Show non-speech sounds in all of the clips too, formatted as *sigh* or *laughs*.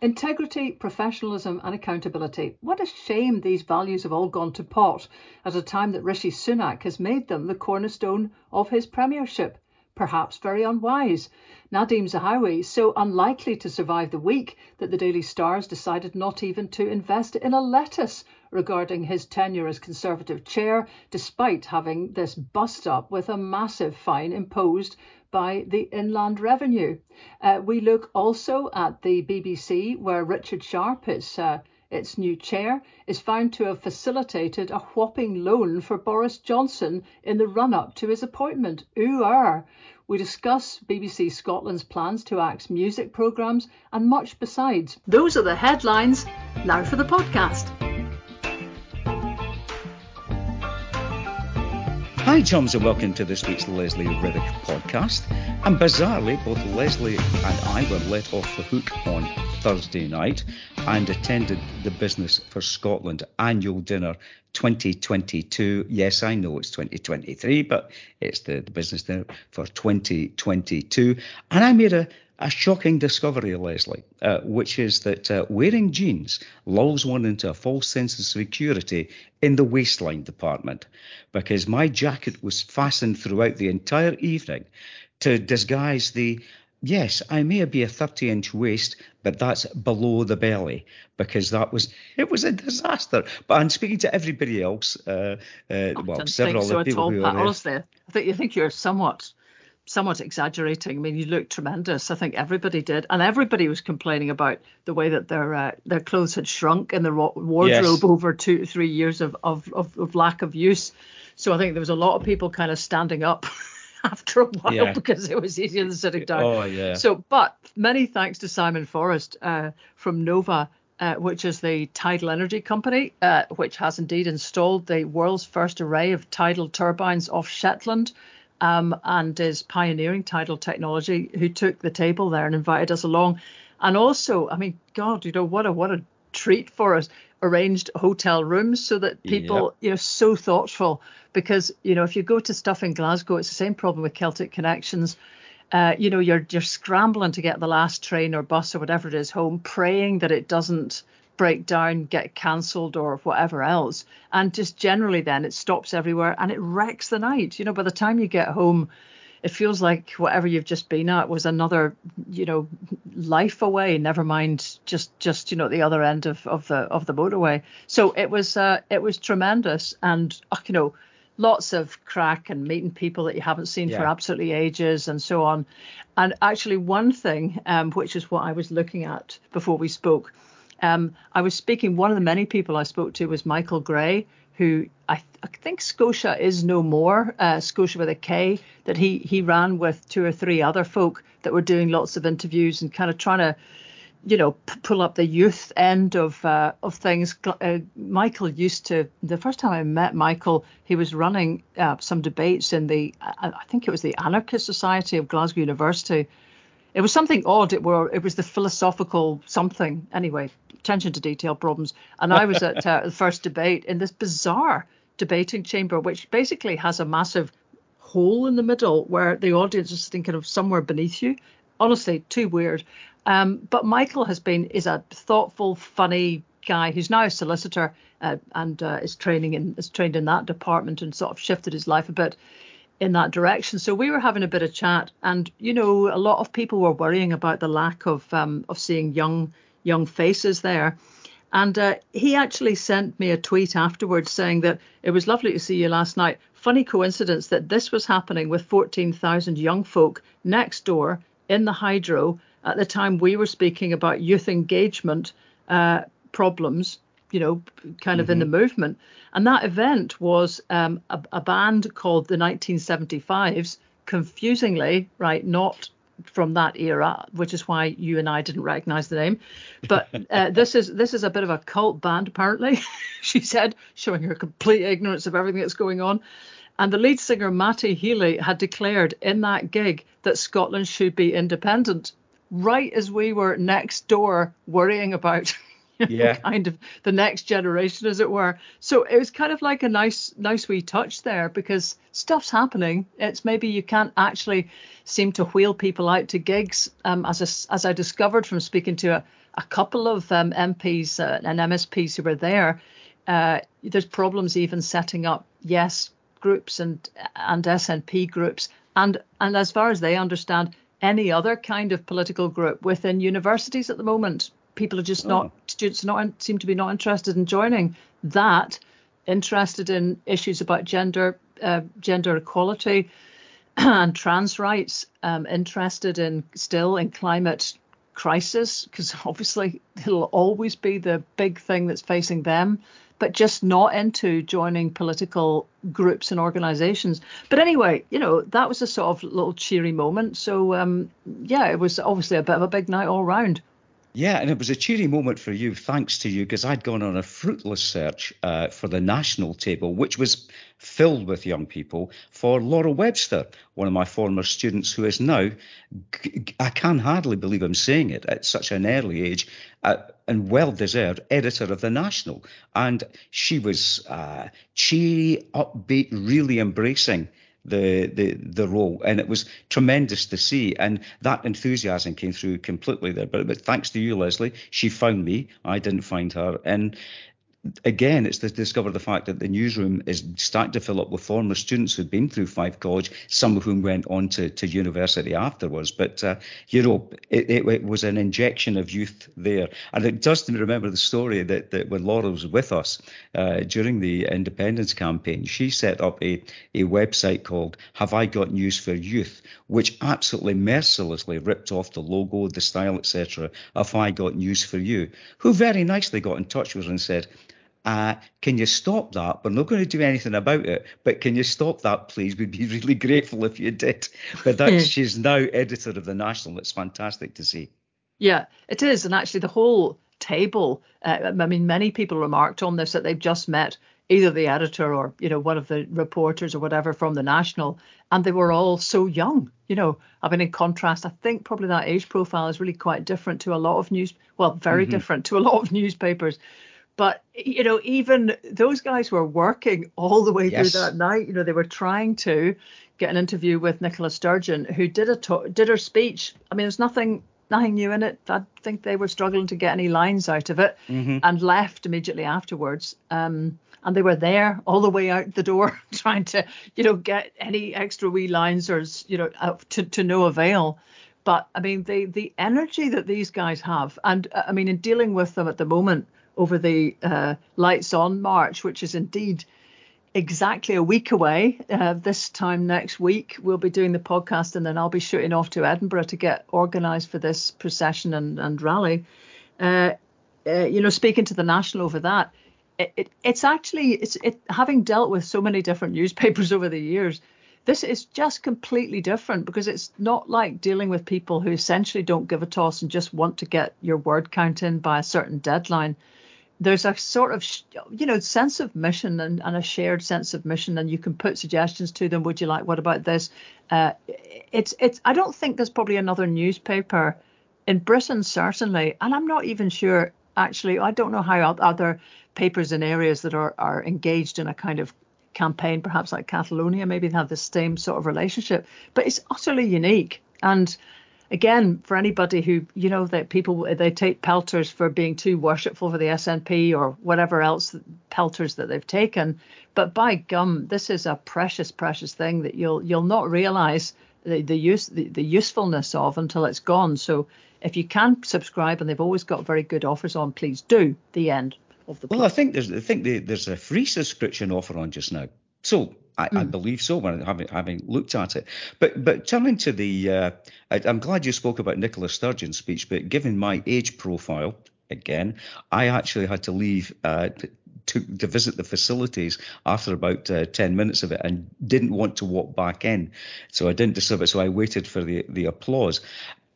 Integrity, professionalism, and accountability. What a shame these values have all gone to pot at a time that Rishi Sunak has made them the cornerstone of his premiership. Perhaps very unwise. Nadhim Zahawi, so unlikely to survive the week that the Daily Stars decided not even to invest in a lettuce regarding his tenure as Conservative chair, despite having this bust up with a massive fine imposed by the Inland Revenue. Uh, we look also at the BBC, where Richard Sharp is. Uh, its new chair is found to have facilitated a whopping loan for Boris Johnson in the run up to his appointment. Ooh, er. We discuss BBC Scotland's plans to axe music programmes and much besides. Those are the headlines. Now for the podcast. Hi, chums, and welcome to this week's Lesley Riddoch podcast. And bizarrely, both Lesley and I were let off the hook on Thursday night and attended the Business for Scotland annual dinner 2022. Yes, I know it's 2023, but it's the, the business dinner for 2022. And I made a a shocking discovery, Lesley, uh, which is that uh, wearing jeans lulls one into a false sense of security in the waistline department because my jacket was fastened throughout the entire evening to disguise the yes, I may be a 30 inch waist, but that's below the belly because that was it was a disaster. But I'm speaking to everybody else. Uh, uh, well, several so people all, who are honestly, I think you think you're somewhat somewhat exaggerating. I mean, you look tremendous. I think everybody did, and everybody was complaining about the way that their uh, their clothes had shrunk in the wardrobe yes. over two three years of, of, of of lack of use. So I think there was a lot of people kind of standing up. *laughs* after a while yeah. because it was easier than sitting down. Oh yeah. So, but many thanks to Simon Forrest uh, from Nova, uh, which is the tidal energy company, uh, which has indeed installed the world's first array of tidal turbines off Shetland um, and is pioneering tidal technology, who took the table there and invited us along. And also, I mean, God, you know, what a what a treat for us. Arranged hotel rooms so that people, yep. you know, so thoughtful because you know if you go to stuff in Glasgow, it's the same problem with Celtic Connections. Uh, you know, you're you're scrambling to get the last train or bus or whatever it is home, praying that it doesn't break down, get cancelled, or whatever else. And just generally, then it stops everywhere and it wrecks the night. You know, by the time you get home, it feels like whatever you've just been at was another, you know, life away. Never mind just just you know the other end of, of the of the motorway. So it was uh, it was tremendous, and uh, you know, lots of crack and meeting people that you haven't seen yeah. for absolutely ages and so on. And actually, one thing, um, which is what I was looking at before we spoke, um, I was speaking, one of the many people I spoke to was Michael Gray, who I, th- I think Scotia is no more, uh, Scotia with a K, that he, he ran with two or three other folk that were doing lots of interviews and kind of trying to, you know, p- pull up the youth end of uh, of things. Uh, Michael used to, the first time I met Michael, he was running uh, some debates in the, I think it was the Anarchist Society of Glasgow University it was something odd. It were it was the philosophical something. Anyway, attention to detail problems. And I was at *laughs* uh, the first debate in this bizarre debating chamber, which basically has a massive hole in the middle where the audience is sitting kind of somewhere beneath you. Honestly, too weird. Um, but Michael has been is a thoughtful, funny guy who's now a solicitor uh, and uh, is training in is trained in that department and sort of shifted his life a bit in that direction. So we were having a bit of chat, and you know, a lot of people were worrying about the lack of um, of seeing young young faces there. And uh, he actually sent me a tweet afterwards saying that it was lovely to see you last night. Funny coincidence that this was happening with 14,000 young folk next door in the hydro at the time we were speaking about youth engagement uh, problems you know, kind of mm-hmm. in the mm-hmm. movement. And that event was um, a, a, band called the 1975s, confusingly, right, not from that era, which is why you and I didn't recognize the name. But *laughs* uh, this is this is a bit of a cult band, apparently. *laughs* she said, showing her complete ignorance of everything that's going on. And the lead singer Matty Healy had declared in that gig that Scotland should be independent, right as we were next door worrying about *laughs* yeah. kind of the next generation, as it were. So it was kind of like a nice, nice wee touch there because stuff's happening. It's maybe you can't actually seem to wheel people out to gigs, um, as a, as I discovered from speaking to a, a couple of um, MPs uh, and MSPs who were there. Uh, there's problems even setting up yes groups and and SNP groups, and and as far as they understand, any other kind of political group within universities at the moment. People are just oh. not students not seem to be not interested in joining that. Interested in issues about gender uh, gender equality *clears throat* and trans rights. Um, interested in still in climate crisis because *laughs* obviously it'll always be the big thing that's facing them but just not into joining political groups and organizations. But anyway, you know, that was a sort of little cheery moment. So, um, yeah, it was obviously a bit of a big night all round. Yeah, and it was a cheery moment for you, thanks to you, because I'd gone on a fruitless search uh, for the national table, which was filled with young people, for Laura Webster, one of my former students, who is now, I can hardly believe I'm saying it, at such an early age, uh, and well deserved editor of the National. And she was uh, cheery, upbeat, really embracing the the the role, and it was tremendous to see. And that enthusiasm came through completely there. But, but thanks to you, Lesley, she found me. I didn't find her, and again, it's to discover the fact that the newsroom is starting to fill up with former students who've been through Fife College, some of whom went on to, to university afterwards. But, uh, you know, it, it, it, was an injection of youth there. And it does remember the story that, that when Laura was with us uh, during the independence campaign, she set up a, a website called Have I Got News for Youth, which absolutely mercilessly ripped off the logo, the style, etc. of I Got News for You, who very nicely got in touch with her and said, uh, can you stop that? We're not going to do anything about it, but can you stop that, please? We'd be really *laughs* grateful if you did. But that *laughs* she's now editor of the National. It's fantastic to see. Yeah, it is, and actually the whole table. Uh, I mean, many people remarked on this that they've just met either the editor or you know one of the reporters or whatever from the National, and they were all so young. You know, I mean, in contrast, I think probably that age profile is really quite different to a lot of news. Well, very mm-hmm. different to a lot of *laughs* newspapers but you know, even those guys were working all the way yes. through that night. You know, they were trying to get an interview with Nicola Sturgeon, who did a to- did her speech. I mean, there's nothing nothing new in it. I think they were struggling to get any lines out of it, mm-hmm. and left immediately afterwards. Um, and they were there all the way out the door, *laughs* trying to, you know, get any extra wee lines or, you know, to to no avail. But I mean, the the energy that these guys have, and uh, I mean, in dealing with them at the moment over the uh, Lights On March, which is indeed exactly a week away. Uh, this time next week, we'll be doing the podcast, and then I'll be shooting off to Edinburgh to get organised for this procession and, and rally. Uh, uh, you know, speaking to the National over that, it, it, it's actually it's it having dealt with so many different newspapers *laughs* over the years. This is just completely different because it's not like dealing with people who essentially don't give a toss and just want to get your word count in by a certain deadline there's a sort of you know sense of mission and, and, a shared sense of mission and you can put suggestions to them. Would you like what about this? Uh, it's it's i don't think there's probably another newspaper in britain certainly and i'm not even sure actually i don't know how other papers in areas that are are engaged in a kind of campaign perhaps like catalonia maybe they have the same sort of relationship but it's utterly unique. And again, for anybody who, you know, that people they take pelters for being too worshipful for the SNP or whatever else pelters that they've taken. But by gum, this is a precious, precious thing that you'll you'll not realise the, the use the, the usefulness of until it's gone. So if you can subscribe, and they've always got very good offers on, please do. The end of the. Well, I think there's I think there's a free subscription offer on just now. So I, mm. I, believe so when having having looked at it. But but turning to the, uh, I, am glad you spoke about Nicola Sturgeon's speech. But given my age profile, again, I actually had to leave uh, to, to visit the facilities after about uh, 10 minutes of it and didn't want to walk back in. So I didn't disturb it. So I waited for the, the applause.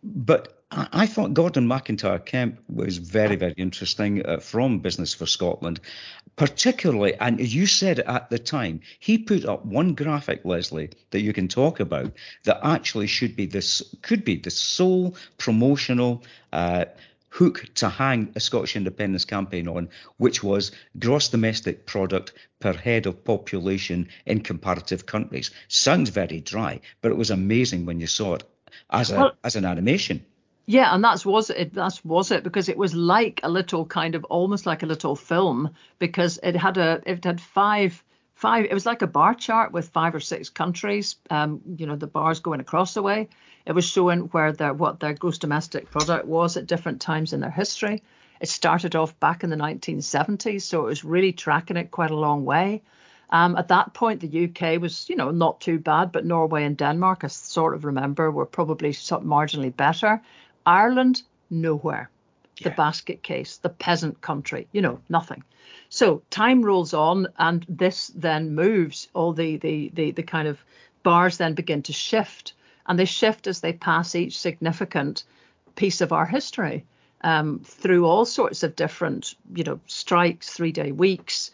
But I thought Gordon MacIntyre-Kemp was very, very interesting uh, from Business for Scotland, particularly, and you said at the time, he put up one graphic, Lesley, that you can talk about that actually should be this, could be the sole promotional uh, hook to hang a Scottish independence campaign on, which was gross domestic product per head of population in comparative countries. Sounds very dry, but it was amazing when you saw it as a well, as an animation. Yeah, and that's was it. That's was it because it was like a little kind of almost like a little film because it had a it had five five. It was like a bar chart with five or six countries. Um, you know, the bars going across the way. It was showing where their what their gross domestic product was at different times in their history. It started off back in the 1970s, so it was really tracking it quite a long way. Um, at that point, the UK was, you know, not too bad, but Norway and Denmark, I sort of remember, were probably marginally better. Ireland, nowhere. Yeah. The basket case, the peasant country, you know, nothing. So time rolls on, and this then moves. All the the the, the kind of bars then begin to shift, and they shift as they pass each significant piece of our history um, through all sorts of different, you know, strikes, three day weeks,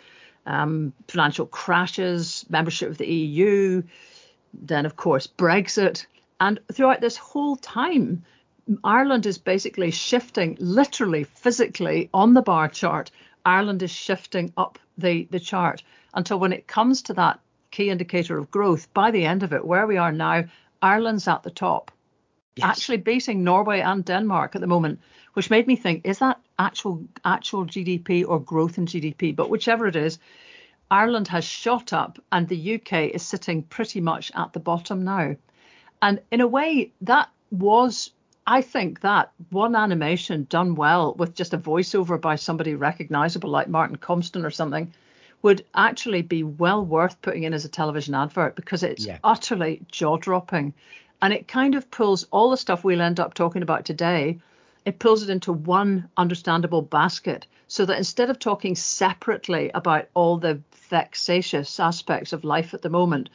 um, financial crashes, membership of the EU, then of course Brexit, and throughout this whole time Ireland is basically shifting, literally, physically on the bar chart. Ireland is shifting up the, the chart until when it comes to that key indicator of growth, by the end of it, where we are now, Ireland's at the top, yes. actually beating Norway and Denmark at the moment, which made me think, is that actual actual GDP or growth in GDP? But whichever it is, Ireland has shot up and the UK is sitting pretty much at the bottom now. And in a way, that was I think that one animation done well with just a voiceover by somebody recognizable like Martin Compston or something would actually be well worth putting in as a television advert because it's yeah. utterly jaw dropping. And it kind of pulls all the stuff we'll end up talking about today, it pulls it into one understandable basket so that instead of talking separately about all the vexatious aspects of life at the moment,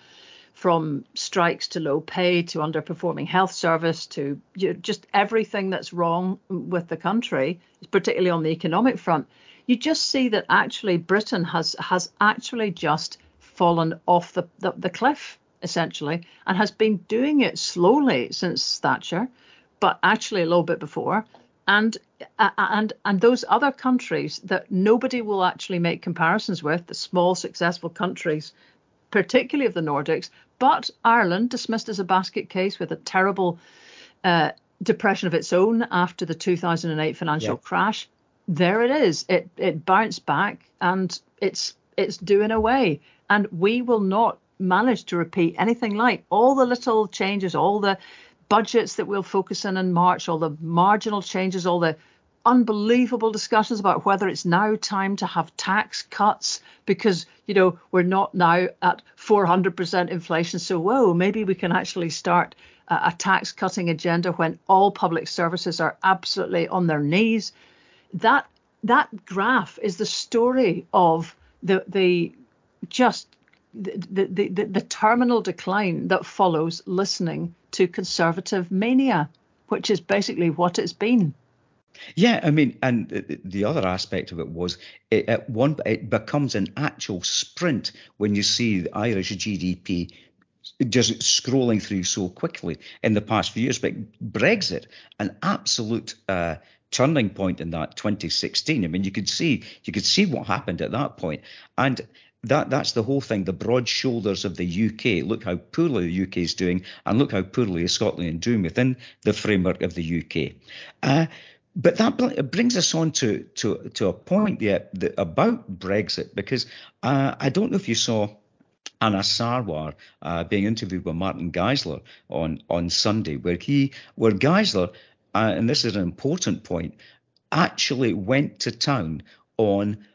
from strikes to low pay to underperforming health service to you know, just everything that's wrong with the country, particularly on the economic front, you just see that actually Britain has has actually just fallen off the, the, the cliff essentially and has been doing it slowly since Thatcher, but actually a little bit before. And uh, uh, and and those other countries that nobody will actually make comparisons with, the small successful countries particularly of the Nordics, but Ireland, dismissed as a basket case with a terrible uh, depression of its own after the 2008 financial crash. There it is. It it bounced back and it's it's doing away. And we will not manage to repeat anything like all the little changes, all the budgets that we'll focus on in March, all the marginal changes, all the unbelievable discussions about whether it's now time to have tax cuts because you know we're not now at 400% inflation so whoa maybe we can actually start a, tax cutting agenda when all public services are absolutely on their knees that that graph is the story of the the just the, the, the, the terminal decline that follows listening to conservative mania, which is basically what it's been. Yeah, I mean, and the other aspect of it was it, at one it becomes an actual sprint when you see the Irish GDP just scrolling through so quickly in the past few years. But Brexit, an absolute uh, turning point in that 2016. I mean, you could see you could see what happened at that point, and that that's the whole thing. The broad shoulders of the UK. Look how poorly the UK is doing, and look how poorly Scotland is doing within the framework of the UK. Uh, but that brings us on to to to a point that, about Brexit because uh, I don't know if you saw Anas Sarwar uh, being interviewed by Martin Geissler on on Sunday, where he where Geissler, uh, and this is an important point, actually went to town on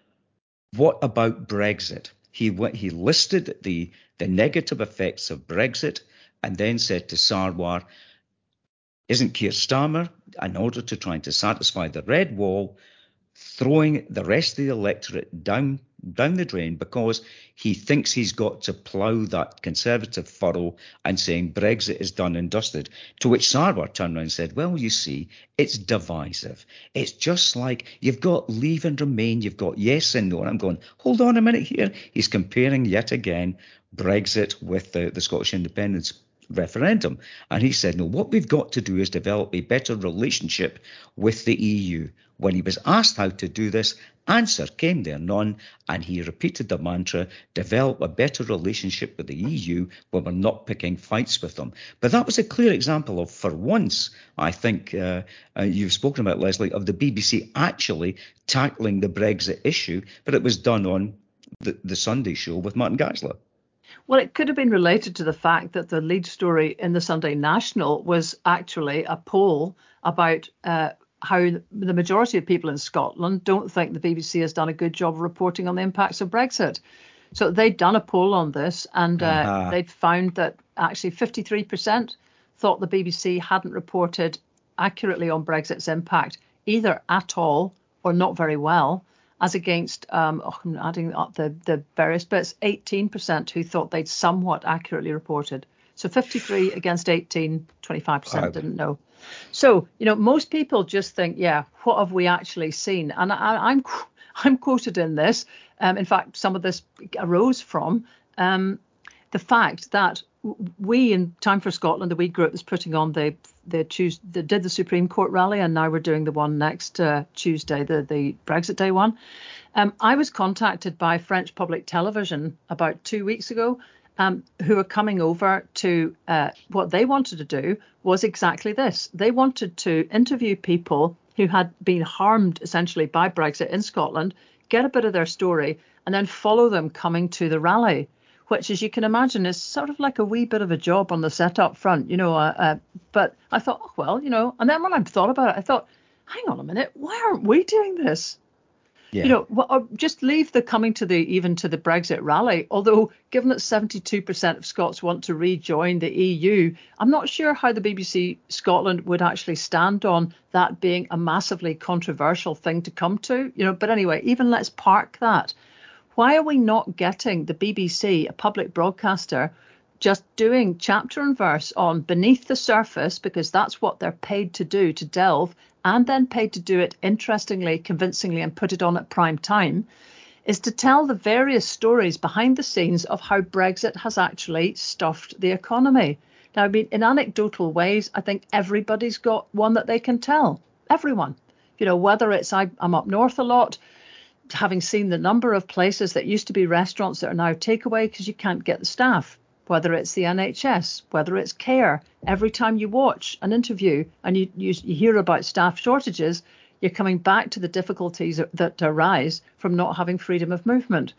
what about Brexit. He he listed the the negative effects of Brexit, and then said to Sarwar, isn't Keir Starmer, in order to try to satisfy the red wall, throwing the rest of the electorate down down the drain because he thinks he's got to plough that conservative furrow and saying Brexit is done and dusted. To which Sarwar turned around and said, Well, you see, it's divisive. It's just like you've got leave and remain, you've got yes and no. And I'm going, hold on a minute here. He's comparing yet again Brexit with the, the Scottish independence referendum. And he said, no, what we've got to do is develop a better relationship with the EU. When he was asked how to do this, answer came there none, and he repeated the mantra develop a better relationship with the EU when we're not picking fights with them. But that was a clear example of, for once, I think uh, uh, you've spoken about, Lesley, of the BBC actually tackling the Brexit issue, but it was done on the, the Sunday show with Martin Geissler. Well, it could have been related to the fact that the lead story in the Sunday National was actually a poll about uh, how the majority of people in Scotland don't think the BBC has done a good job of reporting on the impacts of Brexit. So they'd done a poll on this and uh, uh-huh. they'd found that actually 53% thought the BBC hadn't reported accurately on Brexit's impact, either at all or not very well as against, um, oh, I'm adding up the, the various bits, 18% who thought they'd somewhat accurately reported. So 53 against 18, 25% didn't know. So, you know, most people just think, yeah, what have we actually seen? And I, am I'm, *laughs* I'm quoted in this. Um, in fact, some of this arose from um, the fact that we in Time for Scotland, the weed group that's putting on the the Tuesday, did the Supreme Court rally, and now we're doing the one next uh, Tuesday, the the Brexit Day one. Um, I was contacted by French public television about two weeks ago, um, who are coming over to uh, what they wanted to do was exactly this. They wanted to interview people who had been harmed essentially by Brexit in Scotland, get a bit of their story, and then follow them coming to the rally which, as you can imagine, is sort of like a wee bit of a job on the set up front, you know. Uh, uh, but I thought, oh, well, you know, and then when I thought about it, I thought, hang on a minute, why aren't we doing this? Yeah. You know, well, just leave the coming to the even to the Brexit rally. Although, given that 72% of Scots want to rejoin the EU, I'm not sure how the BBC Scotland would actually stand on that being a massively controversial thing to come to. You know, but anyway, even let's park that. Why are we not getting the BBC, a public broadcaster, just doing chapter and verse on beneath the surface because that's what they're paid to do to delve and then paid to do it interestingly, convincingly, and put it on at prime time, is to tell the various stories behind the scenes of how Brexit has actually stuffed the economy. Now, I mean, in anecdotal ways, I think everybody's got one that they can tell. Everyone. You know, whether it's I, I'm up north a lot, having seen the number of places that used to be restaurants that are now takeaway because you can't get the staff, whether it's the NHS, whether it's care. Every time you watch an interview and you, you, you hear about staff shortages, you're coming back to the difficulties that arise from not having freedom of movement.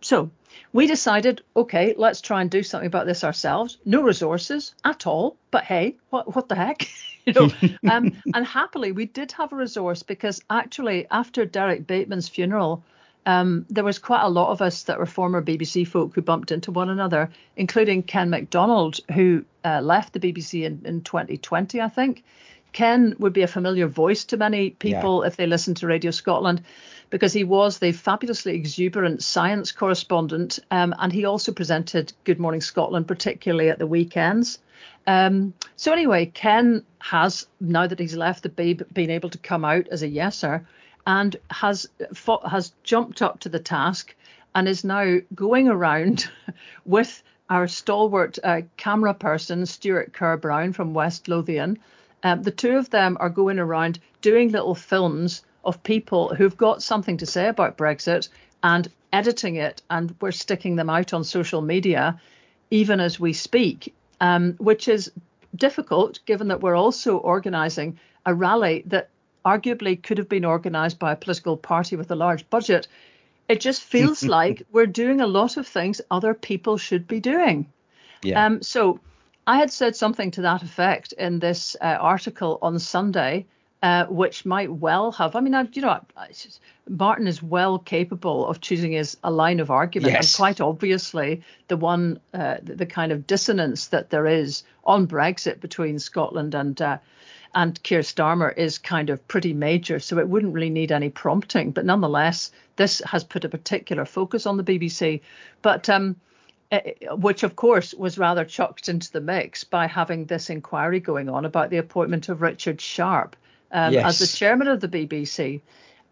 So we decided, okay, let's try and do something about this ourselves. No resources at all, but hey, what what the heck? *laughs* you know, *laughs* um, and happily we did have a resource because actually after Derek Bateman's funeral, um, there was quite a lot of us that were former BBC folk who bumped into one another, including Ken MacDonald, who uh, left the BBC in, in 2020, I think. Ken would be a familiar voice to many people yeah. if they listen to Radio Scotland because he was the fabulously exuberant science correspondent um, and he also presented Good Morning Scotland, particularly at the weekends. Um, so anyway, Ken has now that he's left the babe been able to come out as a yeser and has fought, has jumped up to the task and is now going around *laughs* with our stalwart uh, camera person Stuart Kerr Brown from West Lothian. Um, the two of them are going around doing little films of people who've got something to say about Brexit and editing it, and we're sticking them out on social media even as we speak um, which is difficult given that we're also organising a rally that arguably could have been organised by a political party with a large budget. It just *laughs* feels like we're doing a lot of things other people should be doing. Yeah. Um, so I had said something to that effect in this uh, article on Sunday uh, which might well have. I mean, I, you know, Martin is well capable of choosing his a line of argument, yes. and quite obviously, the one, uh, the, the, kind of dissonance that there is on Brexit between Scotland and uh, and Keir Starmer is kind of pretty major, so it wouldn't really need any prompting. But nonetheless, this has put a particular focus on the BBC. But um, eh, which of course was rather chucked into the mix by having this inquiry going on about the appointment of Richard Sharp um, yes. as the chairman of the BBC.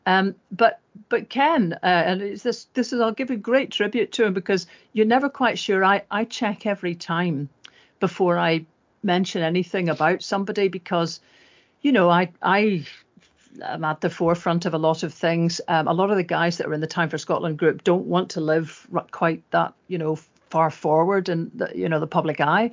Um, but but Ken, uh, and this this is I'll give a great tribute to him because you're never quite sure. I I check every time before I mention anything about somebody because you know I I um, at the forefront of a lot of things. Um, a lot of the guys that are in the Time for Scotland group don't want to live quite that, you know, far forward in the, you know, the public eye.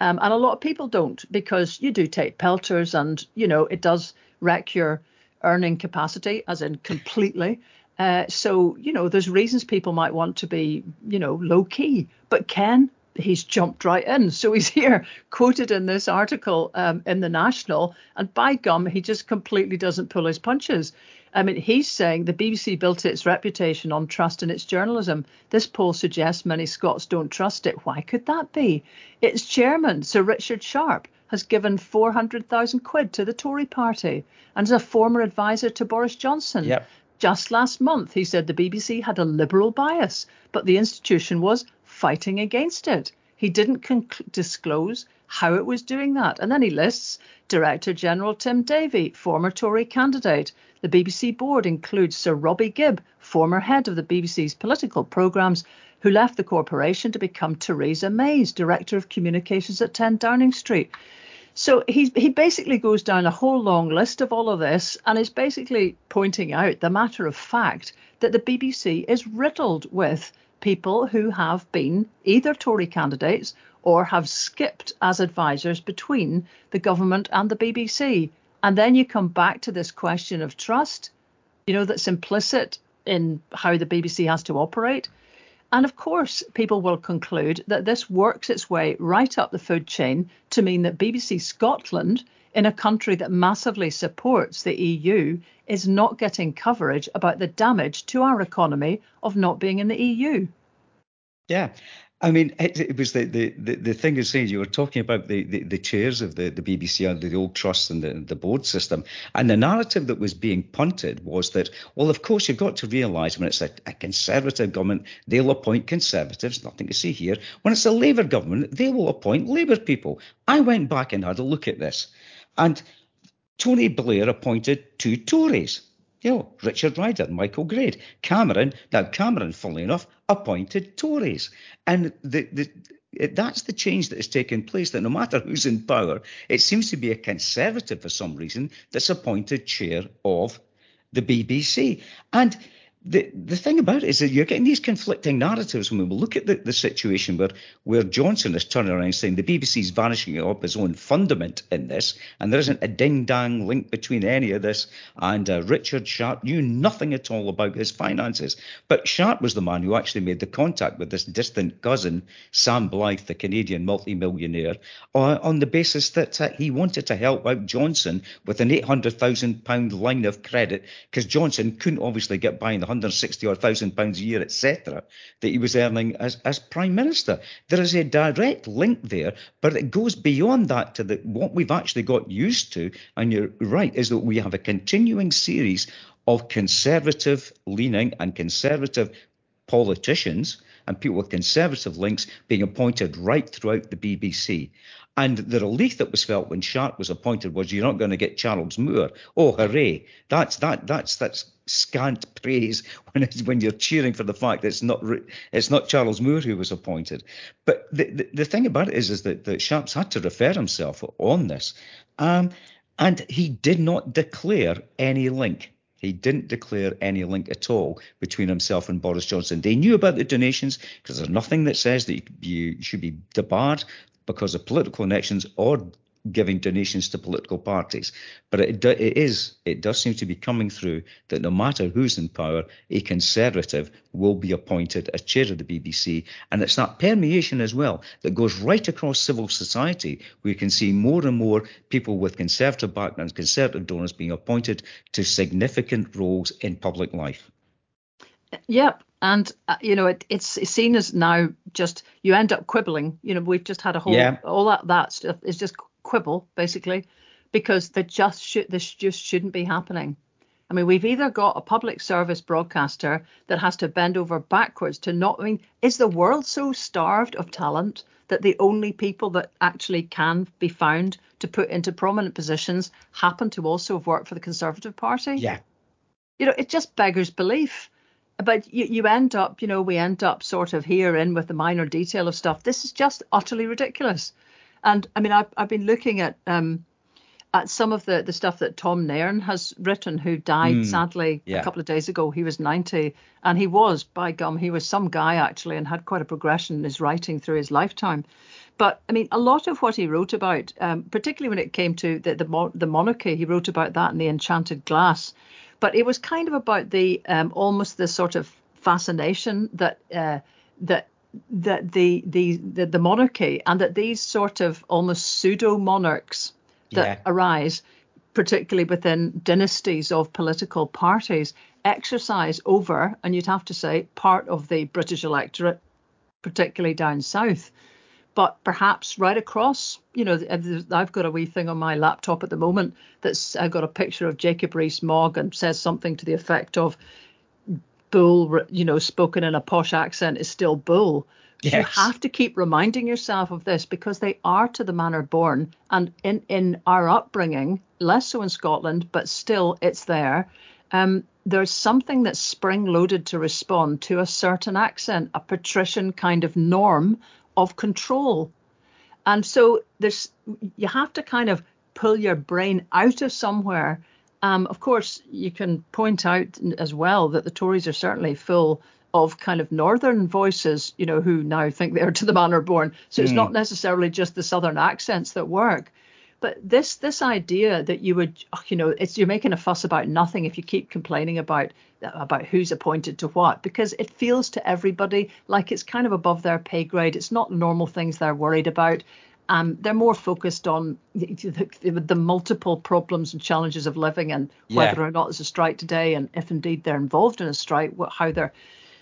Um, and a lot of people don't because you do take pelters and, you know, it does wreck your earning capacity, as in completely. Uh, so, you know, there's reasons people might want to be, you know, low key. But Ken, he's jumped right in. So he's *laughs* here quoted in this article um, in the National, and by gum, he just completely doesn't pull his punches. I mean, he's saying the BBC built its reputation on trust in its journalism. This poll suggests many Scots don't trust it. Why could that be? Its chairman, Sir Richard Sharp, has given 400,000 quid to the Tory party and is a former advisor to Boris Johnson. Yep. Just last month, he said the BBC had a liberal bias, but the institution was fighting against it. He didn't conc- disclose how it was doing that. And then he lists Director General Tim Davie, former Tory candidate. The BBC board includes Sir Robbie Gibb, former head of the BBC's political programmes, who left the corporation to become Theresa May's Director of Communications at 10 Downing Street. So he he basically goes down a whole long list of all of this and is basically pointing out the matter of fact that the BBC is riddled with people who have been either Tory candidates or have skipped as advisors between the government and the BBC. And then you come back to this question of trust, you know, that's implicit in how the BBC has to operate. And of course, people will conclude that this works its way right up the food chain to mean that BBC Scotland, in a country that massively supports the EU, is not getting coverage about the damage to our economy of not being in the EU. Yeah. I mean, it, it was the, the, the, the thing is saying you were talking about the, the, the chairs of the, the BBC under the old trust and the, the board system. And the narrative that was being punted was that, well, of course, you've got to realise when it's a, a conservative government, they'll appoint conservatives, nothing to see here. When it's a Labour government, they will appoint Labour people. I went back and had a look at this. And Tony Blair appointed two Tories you know, Richard Ryder, Michael Grade, Cameron. Now, Cameron, funnily enough, appointed Tories. And the, the, that's the change that has taken place, that no matter who's in power, it seems to be a Conservative for some reason that's appointed chair of the BBC. And the the thing about it is that you're getting these conflicting narratives when we look at the, the situation where where Johnson is turning around saying the BBC is vanishing up his own fundament in this, and there isn't a ding dang link between any of this. And uh, Richard Sharp knew nothing at all about his finances, but Sharp was the man who actually made the contact with this distant cousin Sam Blyth, the Canadian multimillionaire, uh, on the basis that uh, he wanted to help out Johnson with an eight hundred thousand pound line of credit because Johnson couldn't obviously get by in the 160 or thousand pounds a year, etc., that he was earning as, as prime minister. There is a direct link there, but it goes beyond that to the, what we've actually got used to. And you're right, is that we have a continuing series of conservative leaning and conservative politicians and people with conservative links being appointed right throughout the BBC. And the relief that was felt when Sharp was appointed was you're not going to get Charles Moore. Oh, hooray! That's that that's that's scant praise *laughs* when when you're cheering for the fact that it's not it's not Charles Moore who was appointed. But the the, the thing about it is is that, that Sharp's had to refer himself on this, um, and he did not declare any link. He didn't declare any link at all between himself and Boris Johnson. They knew about the donations because there's nothing that says that you should be debarred because of political connections or giving donations to political parties. But it, it is, it does seem to be coming through that no matter who's in power, a conservative will be appointed as chair of the BBC. And it's that permeation as well that goes right across civil society. We can see more and more people with conservative backgrounds, conservative donors being appointed to significant roles in public life. Yep, and uh, you know it, it's, seen as now just you end up quibbling. You know we've just had a whole yeah. all that that stuff is just quibble basically because they just should this just shouldn't be happening. I mean, we've either got a public service broadcaster that has to bend over backwards to not. I mean, is the world so starved of talent that the only people that actually can be found to put into prominent positions happen to also have worked for the Conservative Party? Yeah. You know, it just beggars belief but you, you end up, you know, we end up sort of here in with the minor detail of stuff. This is just utterly ridiculous. And I mean, I've, I've been looking at um, at some of the, the stuff that Tom Nairn has written, who died mm, sadly yeah. a couple of days ago. He was 90, and he was, by gum, he was some guy actually, and had quite a progression in his writing through his lifetime. But I mean, a lot of what he wrote about, um, particularly when it came to the, the, the monarchy, he wrote about that in the Enchanted Glass. But it was kind of about the um, almost the sort of fascination that uh, that that the, the the the monarchy and that these sort of almost pseudo monarchs that yeah. arise, particularly within dynasties of political parties, exercise over, and you'd have to say, part of the British electorate, particularly down south. But perhaps right across, you know, I've got a wee thing on my laptop at the moment that's I've got a picture of Jacob Rees-Mogg and says something to the effect of bull, you know, spoken in a posh accent is still bull. Yes. You have to keep reminding yourself of this because they are to the manner born. And in, in our upbringing, less so in Scotland, but still it's there. Um, there's something that's spring loaded to respond to a certain accent, a patrician kind of norm of control. And so there's you have to kind of pull your brain out of somewhere. Um, of course, you can point out as well that the Tories are certainly full of kind of northern voices, you know, who now think they're to the manner born. So it's mm. not necessarily just the southern accents that work. But this this idea that you would, you know, it's you're making a fuss about nothing if you keep complaining about about who's appointed to what, because it feels to everybody like it's kind of above their pay grade. It's not normal things they're worried about. Um, they're more focused on the, the, the, multiple problems and challenges of living and whether or not there's a strike today, and if indeed they're involved in a strike, what, how they're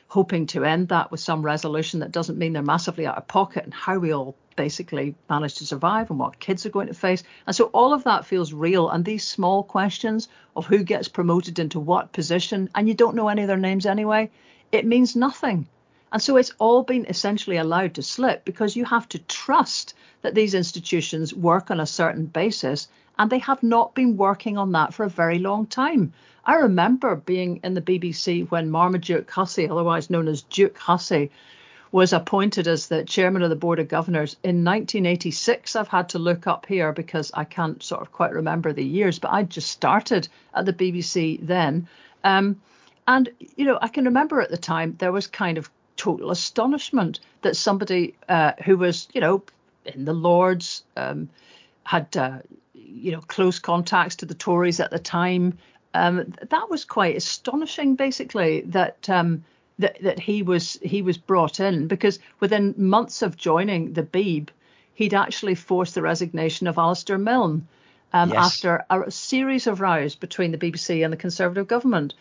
hoping to end that with some resolution that doesn't mean they're massively out of pocket and how we all basically manage to survive and what kids are going to face. And so all of that feels real. And these small questions of who gets promoted into what position, and you don't know any of their names anyway, it means nothing. And so it's all been essentially allowed to slip because you have to trust that these institutions work on a certain basis, and they have not been working on that for a very long time. I remember being in the BBC when Marmaduke Hussey, otherwise known as Duke Hussey, was appointed as the chairman of the board of governors in 1986. I've had to look up here because I can't sort of quite remember the years, but I just started at the BBC then. Um, and, you know, I can remember at the time there was kind of total astonishment that somebody uh, who was, you know, in the Lords, um, had, uh, you know, close contacts to the Tories at the time, um, that was quite astonishing, basically, that um, that that he was he was brought in because within months of joining the Beeb, he'd actually forced the resignation of Alasdair Milne um, yes. after a series of rows between the BBC and the Conservative government.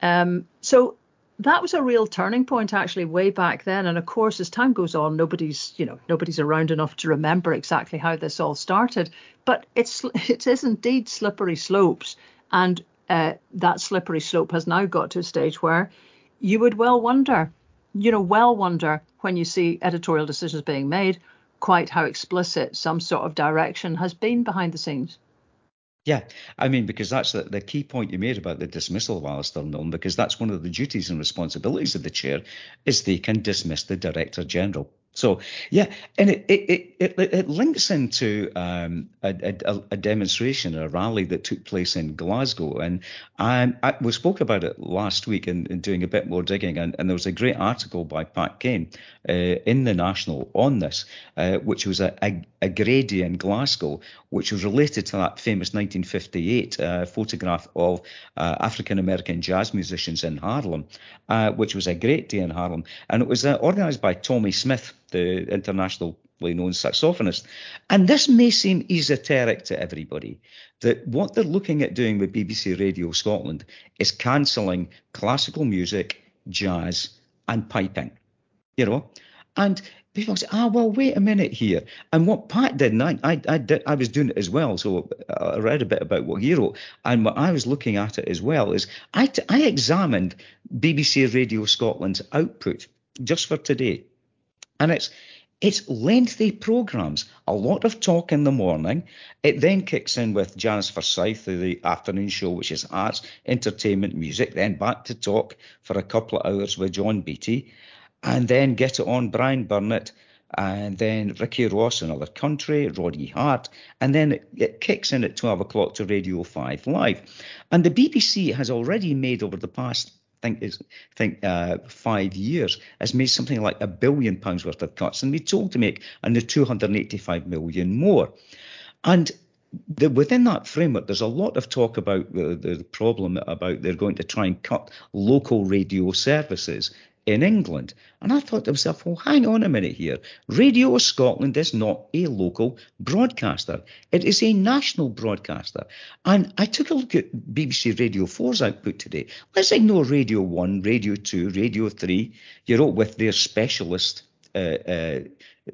Um, so that was a real turning point actually way back then. And of course as time goes on nobody's you know nobody's around enough to remember exactly how this all started. But it's *laughs* it is indeed slippery slopes. And uh, that slippery slope has now got to a stage where you would well wonder, you know, well wonder when you see editorial decisions being made, quite how explicit some sort of direction has been behind the scenes. Yeah, I mean, because that's the, the, key point you made about the dismissal of Alasdair Milne, because that's one of the duties and responsibilities of the chair, is they can dismiss the director general. So yeah, and it it it, it links into um, a, a, a, demonstration, a rally that took place in Glasgow, and um, I, we spoke about it last week and, and doing a bit more digging, and, and, there was a great article by Pat Kane uh, in the National on this, uh, which was a, a, a Great Day in Glasgow, which was related to that famous 1958 uh, photograph of uh, African American jazz musicians in Harlem, uh, which was a great day in Harlem, and it was uh, organised by Tommy Smith the internationally known saxophonist. And this may seem esoteric to everybody that what they're looking at doing with BBC Radio Scotland is cancelling classical music, jazz, and piping. You know, and people say, ah, well, wait a minute here. And what Pat did, and I, I, I, did, I was doing it as well, so I read a bit about what he wrote, and what I was looking at it as well is I, t- I examined BBC Radio Scotland's output just for today and it's it's lengthy programs, a lot of talk in the morning. It then kicks in with Janice Forsyth, the afternoon show, which is arts, entertainment, music. Then back to talk for a couple of hours with John Beattie, and then get it on Bryan Burnett and then Ricky Ross, Another Country, Roddy Hart, and then it, it, kicks in at 12 o'clock to Radio 5 Live. And the BBC has already made over the past I think is think uh, five years has made something like a billion pounds worth of cuts, and we told to make another 285 million more. And the, within that framework, there's a lot of talk about the, the problem about they're going to try and cut local radio services in England. And I thought to myself, well, hang on a minute here. Radio Scotland is not a local broadcaster, it is a national broadcaster. And I took a look at BBC Radio 4's output today. Let's ignore Radio 1, Radio 2, Radio 3, you know, with their specialist. Uh, uh,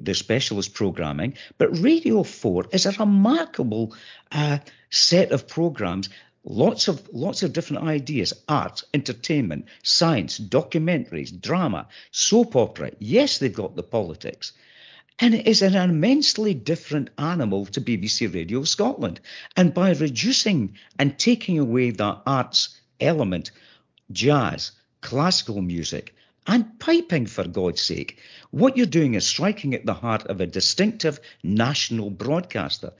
their specialist programming, but Radio 4 is a remarkable uh, set of programs Lots of lots of different ideas: art, entertainment, science, documentaries, drama, soap opera. Yes, they've got the politics. And it is an immensely different animal to BBC Radio Scotland. And by reducing and taking away that arts element, jazz, classical music, and piping, for God's sake. What you're doing is striking at the heart of a distinctive national broadcaster.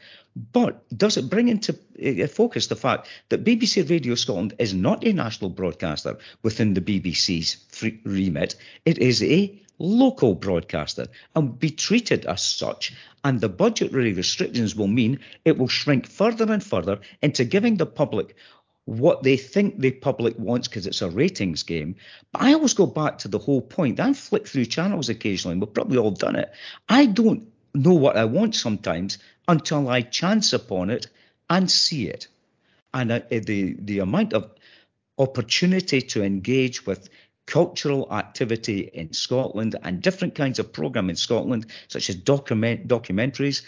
But does it bring into uh, focus the fact that BBC Radio Scotland is not a national broadcaster within the BBC's remit? It is a local broadcaster and be treated as such. And the budgetary restrictions will mean it will shrink further and further into giving the public what they think the public wants because it's a ratings game. But I always go back to the whole point. I flick through channels occasionally, and we've probably all done it. I don't know what I want sometimes until I chance upon it and see it. And uh, the the amount of opportunity to engage with cultural activity in Scotland and different kinds of program in Scotland, such as document documentaries,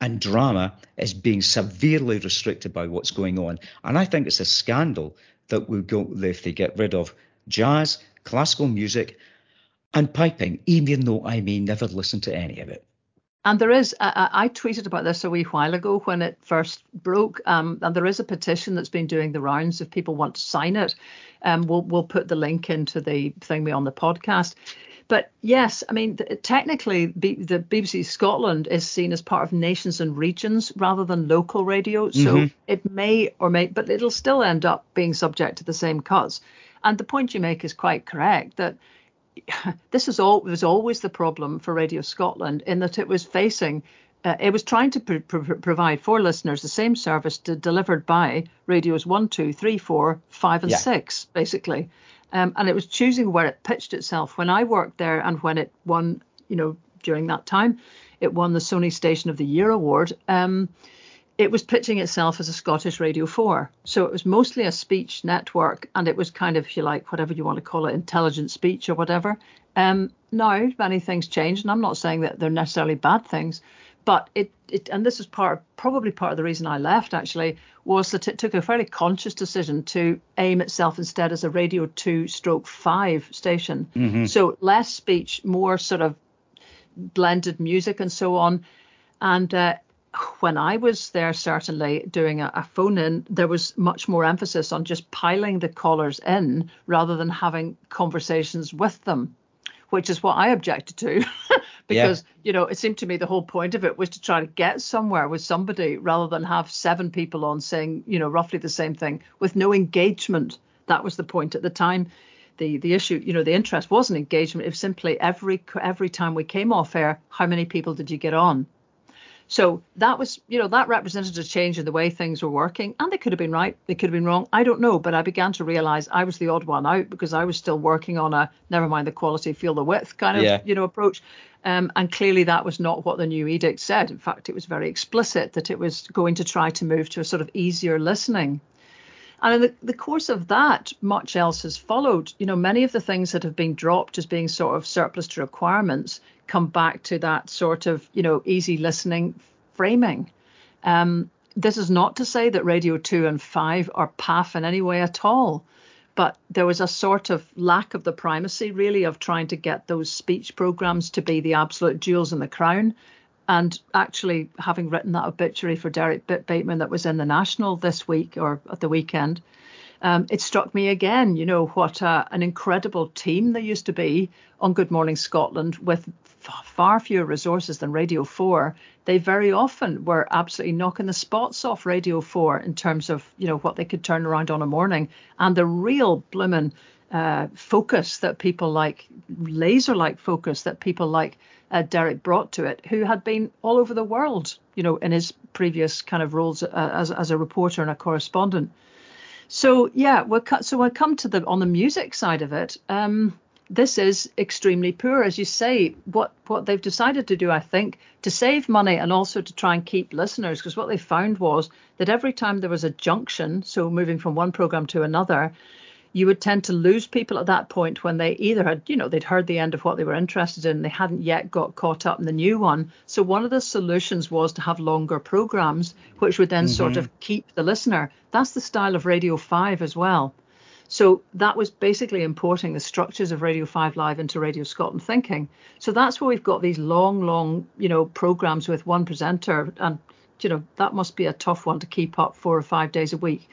and drama is being severely restricted by what's going on. And I think it's a scandal that we go if they get rid of jazz, classical music, and piping, even though I may never listen to any of it. And there is, I, I, tweeted about this a wee while ago when it first broke, um, and there is a petition that's been doing the rounds. If people want to sign it, um, we'll we'll put the link into the thing we on the podcast. But yes, I mean, technically, B- the BBC Scotland is seen as part of nations and regions rather than local radio. So mm-hmm. it may or may, but it'll still end up being subject to the same cuts. And the point you make is quite correct that *laughs* this is all was always the problem for Radio Scotland in that it was facing. Uh, it was trying to pr- pr- provide for listeners the same service to, delivered by radios one, two, three, four, five, and yeah. six, basically. Um, and it was choosing where it pitched itself. When I worked there and when it won, you know, during that time, it won the Sony Station of the Year award. Um, it was pitching itself as a Scottish Radio 4. So it was mostly a speech network and it was kind of, if you like, whatever you want to call it, intelligent speech or whatever. Um, now, many things changed, and I'm not saying that they're necessarily bad things, but it, it and this is part probably part of the reason I left actually was that it took a fairly conscious decision to aim itself instead as a radio 2 stroke 5 station. Mm-hmm. so less speech more sort of blended music and so on. And uh, when I was there, certainly doing a, a, phone in, there was much more emphasis on just piling the callers in rather than having conversations with them which is what I objected to *laughs* because yeah. you know it seemed to me the whole point of it was to try to get somewhere with somebody rather than have seven people on saying you know roughly the same thing with no engagement. That was the point at the time. The the issue, you know, the interest wasn't engagement. It was simply every every time we came off air, how many people did you get on? So that was, you know, that represented a change in the way things were working. And they could have been right, they could have been wrong. I don't know. But I began to realize I was the odd one out because I was still working on a never mind the quality, feel the width kind of, yeah. you know, approach. Um, and clearly that was not what the new edict said. In fact, it was very explicit that it was going to try to move to a sort of easier listening. And in the, the, course of that, much else has followed. You know, many of the things that have been dropped as being sort of surplus to requirements come back to that sort of, you know, easy listening framing. Um, this is not to say that Radio 2 and 5 are PAF in any way at all, but there was a sort of lack of the primacy, really, of trying to get those speech programs to be the absolute jewels in the crown. And actually, having written that obituary for Derek Bateman that was in the National this week or at the weekend, Um, it struck me again, you know, what an incredible team there used to be on Good Morning Scotland with far fewer resources than Radio 4. They very often were absolutely knocking the spots off Radio 4 in terms of, you know, what they could turn around on a morning and the real blooming uh, focus that people like, laser like focus that people like uh, Derek brought to it, who had been all over the world, you know, in his previous kind of roles uh, as, as a reporter and a correspondent. So yeah, we'll cut, so I come to the on the music side of it. Um, this is extremely poor, as you say. What what they've decided to do, I think, to save money and also to try and keep listeners, because what they found was that every time there was a junction, so moving from one program to another, you would tend to lose people at that point when they either had, you know, they'd heard the end of what they were interested in, they hadn't yet got caught up in the new one. So one of the solutions was to have longer programs, which would then mm-hmm. sort of keep the listener. That's the style of Radio 5 as well. So that was basically importing the structures of Radio 5 Live into Radio Scotland thinking. So that's where we've got these long, long, you know, programs with one presenter. And, you know, that must be a tough one to keep up four or five days a week.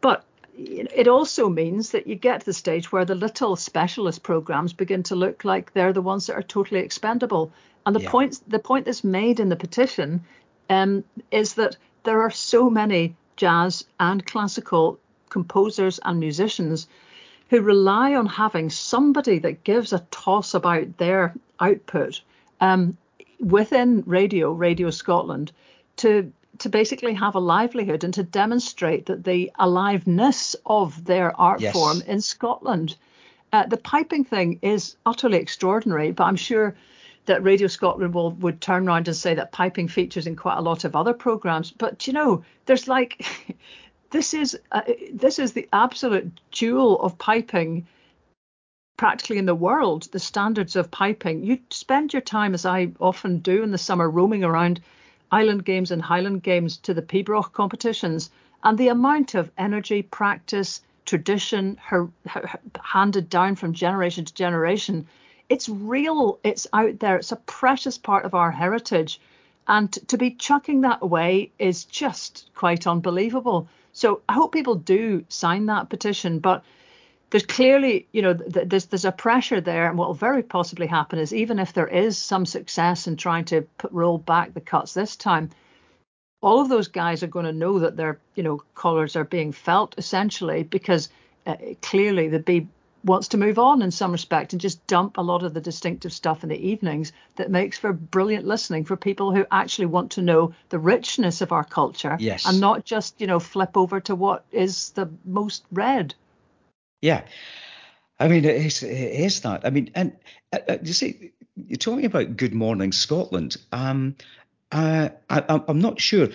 But it also means that you get to the stage where the little specialist programs begin to look like they're the ones that are totally expendable. And the yeah. point the point that's made in the petition um, is that there are so many jazz and classical composers and musicians who rely on having somebody that gives a toss about their output um, within radio, Radio Scotland, to to basically have a livelihood and to demonstrate that the aliveness of their art yes. form in Scotland. Uh, the piping thing is utterly extraordinary, but I'm sure that Radio Scotland will would turn around and say that piping features in quite a lot of other programs. But you know, there's like *laughs* this is uh, this is the absolute jewel of piping practically in the world. The standards of piping. You spend your time, as I often do in the summer, roaming around Island Games and Highland Games to the Pibroch competitions, and the amount of energy, practice, tradition her, her, handed down from generation to generation, it's real, it's out there, it's a precious part of our heritage. And to be chucking that away is just quite unbelievable. So I hope people do sign that petition. But there's clearly, you know, there's there's a pressure there, and what will very possibly happen is even if there is some success in trying to put, roll back the cuts this time, all of those guys are going to know that their, you know, collars are being felt essentially because uh, clearly the B wants to move on in some respect and just dump a lot of the distinctive stuff in the evenings that makes for brilliant listening for people who actually want to know the richness of our culture yes. and not just you know flip over to what is the most read yeah. I mean, it is, it is that. I mean, and uh, uh, you see, you're talking about Good Morning Scotland. Um, uh, I, am not sure.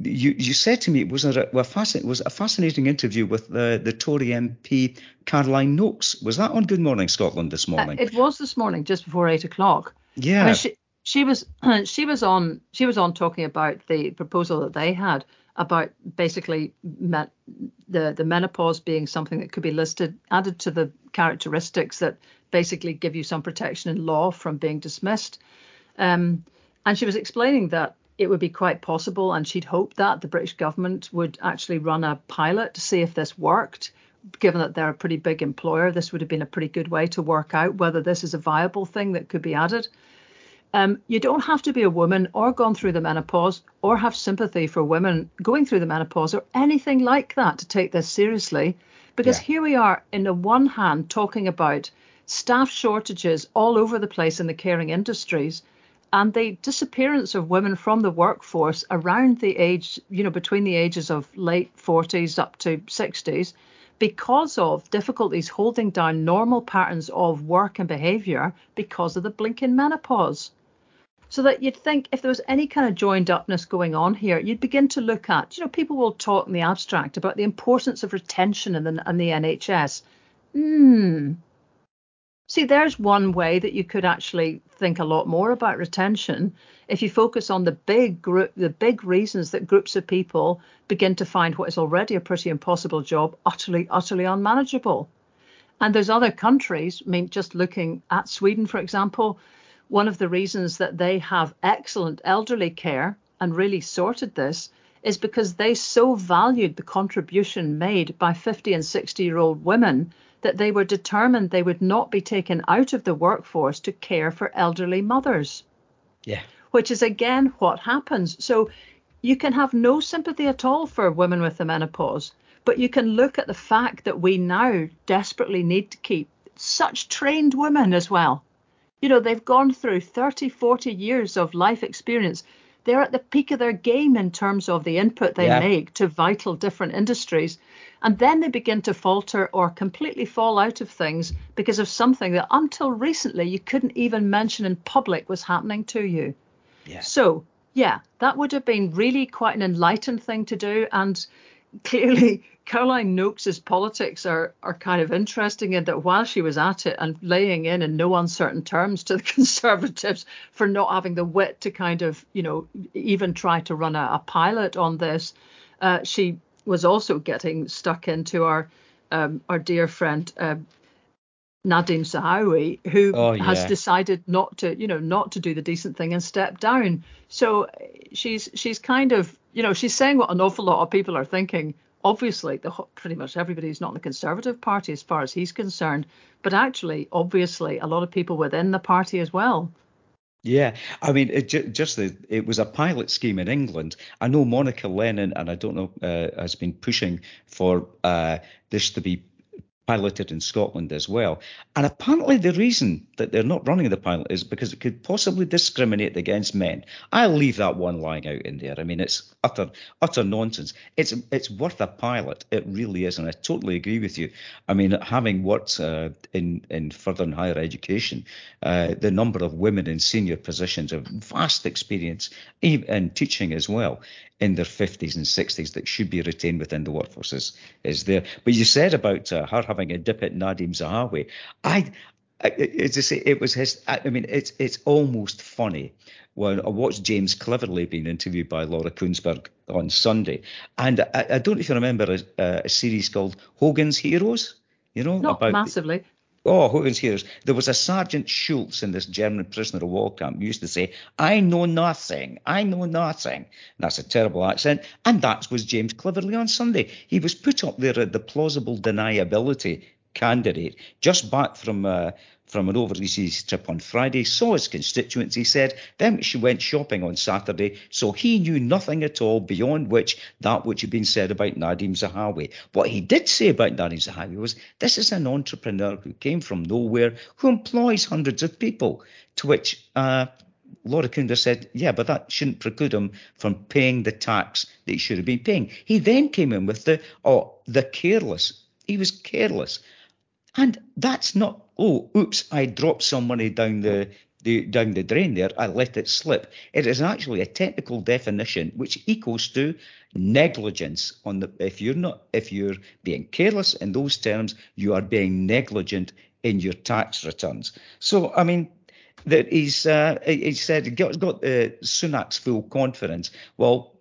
You, you said to me it was a, well, fascin- was a fascinating interview with the, the Tory MP Caroline Nokes. Was that on Good Morning Scotland this uh, morning? Uh, it was this morning, just before eight o'clock. Yeah. I mean, she, she was *clears throat* she was on she was on talking about the proposal that they had about basically the the menopause being something that could be listed added to the characteristics that basically give you some protection in law from being dismissed. Um, and she was explaining that it would be quite possible, and she'd hoped that the British government would actually run a pilot to see if this worked. Given that they're a pretty big employer, this would have been a pretty good way to work out whether this is a viable thing that could be added. Um, you don't have to be a woman or gone through the menopause or have sympathy for women going through the menopause or anything like that to take this seriously. Because yeah. here we are, in the one hand, talking about staff shortages all over the place in the caring industries and the disappearance of women from the workforce around the age, you know, between the ages of late 40s up to 60s because of difficulties holding down normal patterns of work and behavior because of the blinking menopause. So that you'd think if there was any kind of joined upness going on here, you'd begin to look at, you know, people will talk in the abstract about the importance of retention in the, in the NHS. Hmm. See, there's one way that you could actually think a lot more about retention if you focus on the big group, the big reasons that groups of people begin to find what is already a pretty impossible job utterly, utterly unmanageable. And there's other countries, I mean, just looking at Sweden, for example, one of the reasons that they have excellent elderly care and really sorted this is because they so valued the contribution made by 50 and 60 year old women that they were determined they would not be taken out of the workforce to care for elderly mothers. Yeah. Which is again what happens. So you can have no sympathy at all for women with the menopause, but you can look at the fact that we now desperately need to keep such trained women as well. You know, they've gone through 30, 40 years of life experience. They're at the peak of their game in terms of the input they yeah. make to vital different industries. And then they begin to falter or completely fall out of things because of something that until recently you couldn't even mention in public was happening to you. Yeah. So, yeah, that would have been really quite an enlightened thing to do. And clearly, *laughs* Caroline Nokes's politics are, are kind of interesting in that while she was at it and laying in in no uncertain terms to the *laughs* Conservatives for not having the wit to kind of, you know, even try to run a, a pilot on this, uh, she was also getting stuck into our um, our dear friend uh, Nadhim Zahawi, who oh, yeah. has decided not to, you know, not to do the decent thing and step down. So she's she's kind of, you know, she's saying what an awful lot of people are thinking. Obviously, the pretty much everybody everybody's not in the Conservative Party as far as he's concerned, but actually, obviously, a lot of people within the party as well. Yeah, I mean, it just the, it was a pilot scheme in England. I know Monica Lennon, and I don't know, uh, has been pushing for uh, this to be piloted in Scotland as well. And apparently, the reason that they're not running the pilot is because it could possibly discriminate against men. I'll leave that one lying out in there. I mean, it's utter utter nonsense. It's it's worth a pilot. It really is, and I totally agree with you. I mean, having worked uh, in in further and higher education, uh, the number of women in senior positions of vast experience in teaching as well in their 50s and 60s that should be retained within the workforce is, is there. But you said about uh, her having a dip at Nadhim Zahawi. I, it's just, it was his. I mean, it's it's almost funny when I watched James Cleverly being interviewed by Laura Kuenssberg on Sunday, and I, I don't know if you remember a, a, series called Hogan's Heroes. You know, not about massively. Oh, Hogan's Heroes. There was a Sergeant Schultz in this German prisoner of war camp who used to say, I know nothing. I know nothing. That's a terrible accent. And that was James Cleverly on Sunday. He was put up there at the plausible deniability candidate, just back from uh, from an overseas trip on Friday, saw his constituents, he said, then she went shopping on Saturday, so he knew nothing at all beyond which that which had been said about Nadhim Zahawi. What he did say about Nadhim Zahawi was, this is an entrepreneur who came from nowhere, who employs hundreds of people, to which uh, Laura Kunda said, yeah, but that shouldn't preclude him from paying the tax that he should have been paying. He then came in with the, oh, the careless. He was careless. And that's not, oh, oops, I dropped some money down the, the down the drain there, I let it slip. It is actually a technical definition which equals to negligence on the if you're not if you're being careless in those terms, you are being negligent in your tax returns. So I mean that he's uh, he said got, got uh, Sunak's full confidence. Well,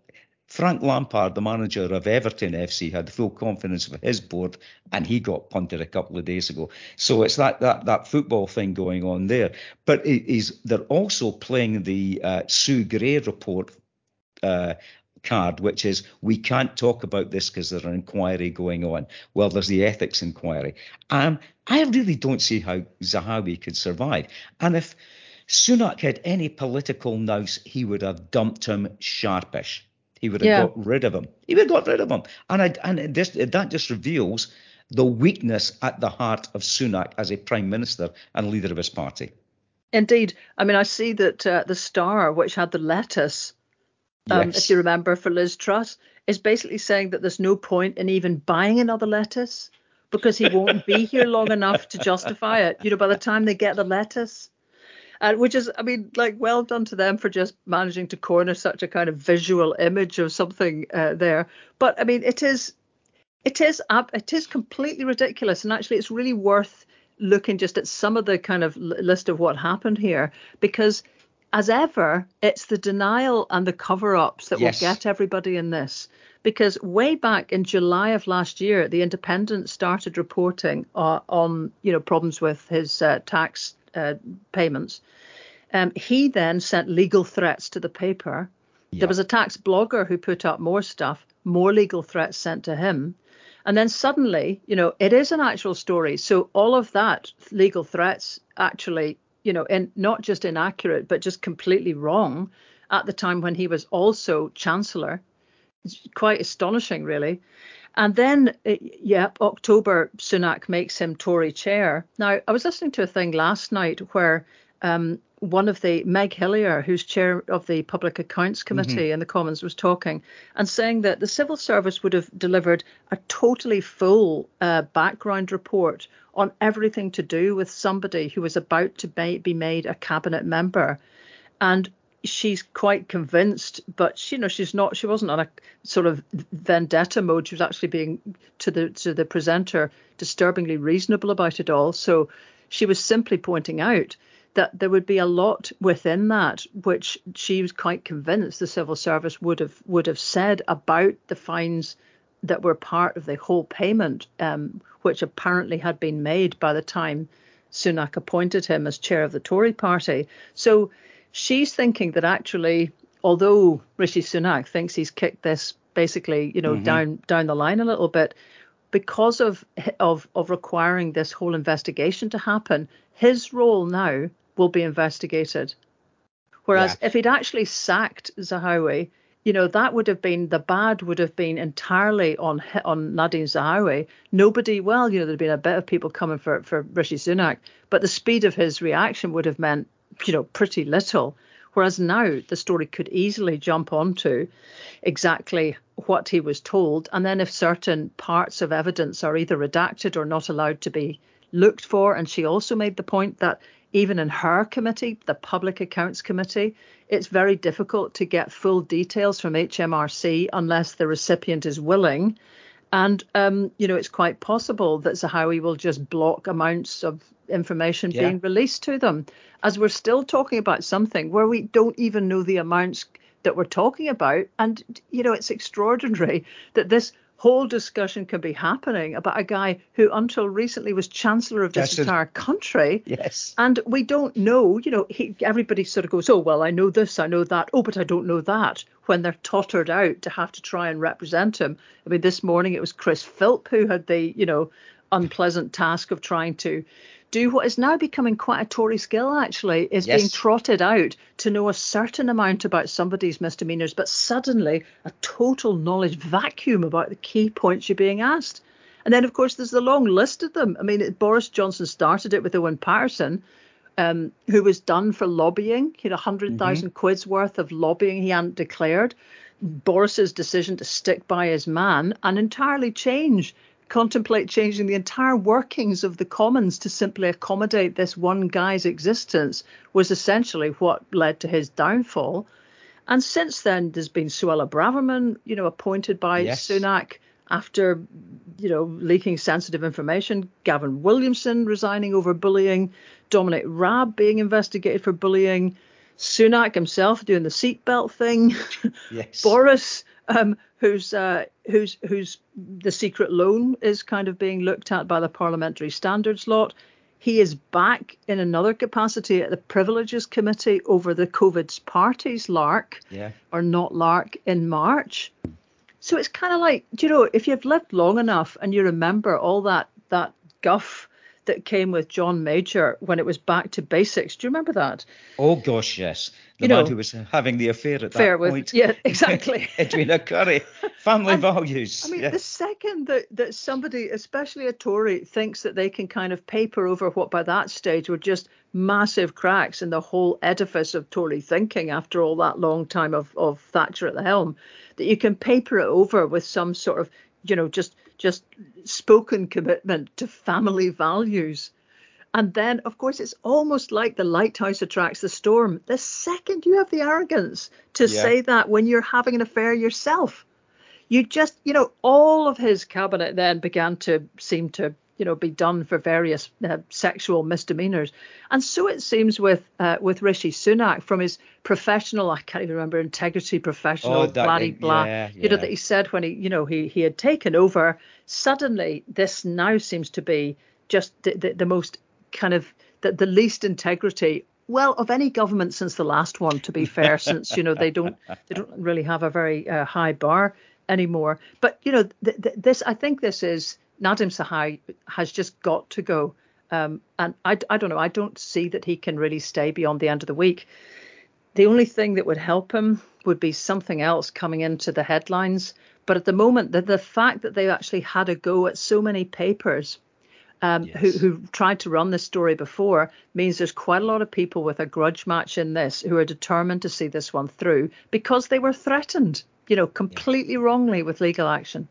Frank Lampard, the manager of Everton FC, had the full confidence of his board, and he got punted a couple of days ago. So it's that that that football thing going on there. But it is they're also playing the uh, Sue Gray report. Uh, card, which is we can't talk about this because there's an inquiry going on. Well, there's the ethics inquiry. Um, I really don't see how Zahawi could survive. And if Sunak had any political nous, he would have dumped him sharpish. He would have yeah. got rid of him. He would have got rid of him. And I, and this, that just reveals the weakness at the heart of Sunak as a prime minister and leader of his party. Indeed. I mean, I see that uh, the Star, which had the lettuce, um, yes. if you remember, for Liz Truss, is basically saying that there's no point in even buying another lettuce because he won't be here long enough to justify it. You know, by the time they get the lettuce, and which is i mean like well done to them for just managing to corner such a kind of visual image of something uh, there. But i mean it is it is it is completely ridiculous. And actually it's really worth looking just at some of the kind of list of what happened here. Because as ever it's the denial and the cover-ups that yes. will get everybody in this. Because way back in July of last year, the Independent started reporting uh, on you know problems with his uh, tax uh, payments. Um, he then sent legal threats to the paper. Yeah. There was a tax blogger who put up more stuff, more legal threats sent to him. And then suddenly, you know, it is an actual story. So all of that legal threats actually, you know, and not just inaccurate, but just completely wrong at the time when he was also chancellor. It's quite astonishing, really. And then, uh, yep, October, Sunak makes him Tory chair. Now, I was listening to a thing last night where um, one of the Meg Hillier, who's chair of the Public Accounts Committee mm-hmm. in the Commons, was talking and saying that the civil service would have delivered a totally full uh, background report on everything to do with somebody who was about to be made a cabinet member. And she's quite convinced, but you know, she's not. She wasn't on a sort of vendetta mode. She was actually being to the to the presenter disturbingly reasonable about it all. So she was simply pointing out that there would be a lot within that which she was quite convinced the civil service would have would have said about the fines that were part of the whole payment, um, which apparently had been made by the time Sunak appointed him as chair of the Tory party. So she's thinking that actually, although Rishi Sunak thinks he's kicked this basically, you know, mm-hmm. down down the line a little bit, because of of of requiring this whole investigation to happen, his role now will be investigated. Whereas yeah. if he'd actually sacked Zahawi, you know, that would have been the bad would have been entirely on on Nadhim Zahawi. Nobody, well, you know, there'd been a bit of people coming for for Rishi Sunak, but the speed of his reaction would have meant you know, pretty little. Whereas now the story could easily jump onto exactly what he was told. And then if certain parts of evidence are either redacted or not allowed to be looked for, and she also made the point that even in her committee, the Public Accounts Committee, it's very difficult to get full details from HMRC unless the recipient is willing. And, um, you know, it's quite possible that Zahawi will just block amounts of information yeah. being released to them, as we're still talking about something where we don't even know the amounts that we're talking about. And, you know, it's extraordinary *laughs* that this whole discussion can be happening about a guy who until recently was chancellor of this entire country. Yes. And we don't know you know he, everybody sort of goes oh well i know this i know that. Oh but i don't know that when they're tottered out to have to try and represent him. I mean this morning it was chris philp who had the you know unpleasant task of trying to do what is now becoming quite a Tory skill, actually, is yes. being trotted out to know a certain amount about somebody's misdemeanours, but suddenly a total knowledge vacuum about the key points you're being asked. And then, of course, there's the long list of them. I mean, Boris Johnson started it with Owen Paterson, um, who was done for lobbying. He had 100,000 mm-hmm. quid's worth of lobbying he hadn't declared. Boris's decision to stick by his man and entirely change contemplate changing the entire workings of the commons to simply accommodate this one guy's existence was essentially what led to his downfall. And since then, there's been Suella Braverman, you know, appointed by yes. Sunak after, you know, leaking sensitive information. Gavin Williamson resigning over bullying. Dominic Raab being investigated for bullying. Sunak himself doing the seatbelt thing. *laughs* Yes. Boris um, who's uh, who's who's the secret loan is kind of being looked at by the parliamentary standards lot. He is back in another capacity at the Privileges Committee over the COVID's parties lark yeah. or not lark in March. So it's kind of like, you know, if you've lived long enough and you remember all that that guff that came with John Major when it was back to basics. Do you remember that? Oh gosh, yes. The you man know, who was uh, having the affair at that with, point. Yeah, exactly. *laughs* Edwina Currie. Family and, values. I mean, the second that, that somebody, especially a Tory, thinks that they can kind of paper over what by that stage were just massive cracks in the whole edifice of Tory thinking after all that long time of, of Thatcher at the helm, that you can paper it over with some sort of, you know, just just spoken commitment to family values. And then, of course, it's almost like the lighthouse attracts the storm. The second you have the arrogance to yeah. say that when you're having an affair yourself, you just, you know, all of his cabinet then began to seem to you know be done for various uh, sexual misdemeanors and so it seems with uh, with Rishi Sunak from his professional I can't even remember integrity professional oh, blah blah yeah, yeah. you know that he said when he you know he he had taken over suddenly this now seems to be just the, the, the most kind of the, the least integrity well, of any government since the last one, to be fair, *laughs* since you know they don't they don't really have a very uh, high bar anymore. But you know, th- th- this I think this is Nadhim Zahawi has just got to go. Um, and I, I don't know. I don't see that he can really stay beyond the end of the week. The only thing that would help him would be something else coming into the headlines. But at the moment, the, the fact that they actually had a go at so many papers um, yes. who, who tried to run this story before means there's quite a lot of people with a grudge match in this who are determined to see this one through because they were threatened, you know, completely yeah. wrongly with legal action.